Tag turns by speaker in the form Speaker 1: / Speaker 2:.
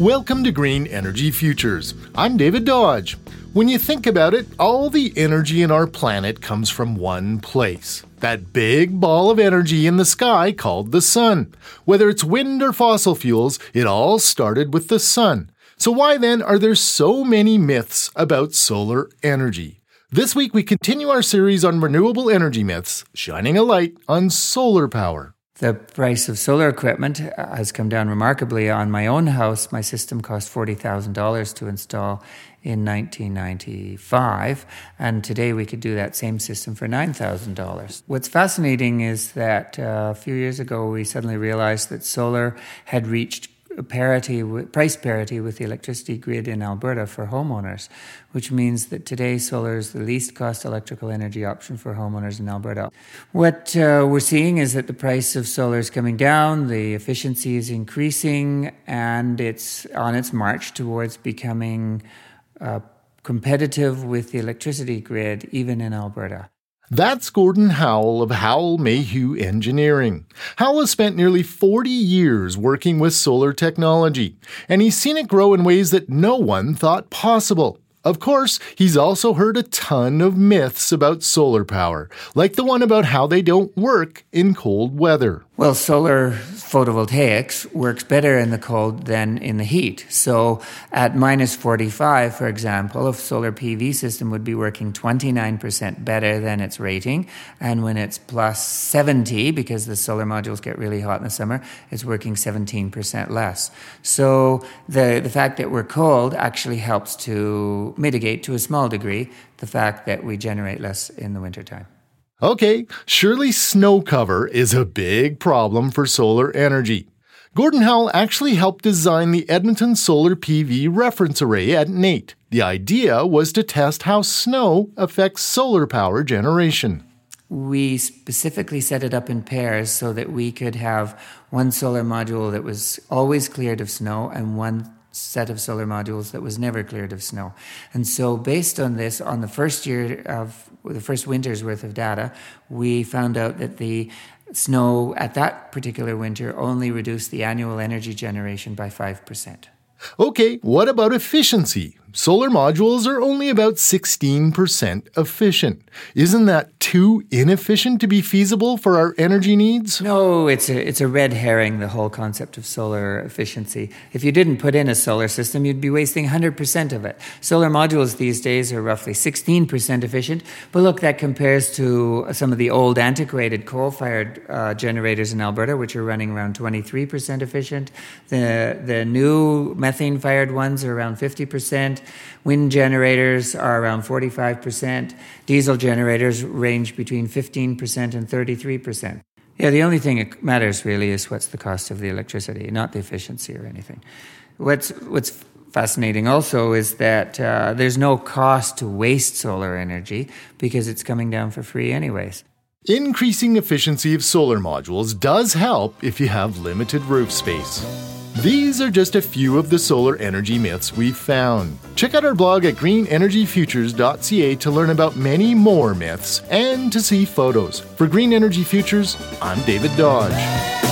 Speaker 1: Welcome to Green Energy Futures. I'm David Dodge. When you think about it, all the energy in our planet comes from one place that big ball of energy in the sky called the sun. Whether it's wind or fossil fuels, it all started with the sun. So, why then are there so many myths about solar energy? This week, we continue our series on renewable energy myths, shining a light on solar power.
Speaker 2: The price of solar equipment has come down remarkably. On my own house, my system cost $40,000 to install in 1995, and today we could do that same system for $9,000. What's fascinating is that uh, a few years ago we suddenly realized that solar had reached parity, price parity with the electricity grid in Alberta for homeowners, which means that today solar is the least cost electrical energy option for homeowners in Alberta. What uh, we're seeing is that the price of solar is coming down, the efficiency is increasing, and it's on its march towards becoming uh, competitive with the electricity grid, even in Alberta.
Speaker 1: That's Gordon Howell of Howell Mayhew Engineering. Howell has spent nearly 40 years working with solar technology, and he's seen it grow in ways that no one thought possible. Of course, he's also heard a ton of myths about solar power, like the one about how they don't work in cold weather.
Speaker 2: Well, solar photovoltaics works better in the cold than in the heat. So at minus 45, for example, a solar PV system would be working 29% better than its rating. And when it's plus 70, because the solar modules get really hot in the summer, it's working 17% less. So the, the fact that we're cold actually helps to mitigate to a small degree the fact that we generate less in the wintertime.
Speaker 1: Okay, surely snow cover is a big problem for solar energy. Gordon Howell actually helped design the Edmonton Solar PV reference array at NAIT. The idea was to test how snow affects solar power generation.
Speaker 2: We specifically set it up in pairs so that we could have one solar module that was always cleared of snow and one set of solar modules that was never cleared of snow. And so, based on this, on the first year of the first winter's worth of data, we found out that the snow at that particular winter only reduced the annual energy generation by 5%.
Speaker 1: Okay, what about efficiency? Solar modules are only about 16% efficient. Isn't that too inefficient to be feasible for our energy needs?
Speaker 2: No, it's a, it's a red herring, the whole concept of solar efficiency. If you didn't put in a solar system, you'd be wasting 100% of it. Solar modules these days are roughly 16% efficient, but look, that compares to some of the old antiquated coal fired uh, generators in Alberta, which are running around 23% efficient. The, the new methane fired ones are around 50%. Wind generators are around 45%. Diesel generators range between 15% and 33%. Yeah, the only thing that matters really is what's the cost of the electricity, not the efficiency or anything. What's, what's fascinating also is that uh, there's no cost to waste solar energy because it's coming down for free, anyways.
Speaker 1: Increasing efficiency of solar modules does help if you have limited roof space. These are just a few of the solar energy myths we've found. Check out our blog at greenenergyfutures.ca to learn about many more myths and to see photos. For Green Energy Futures, I'm David Dodge.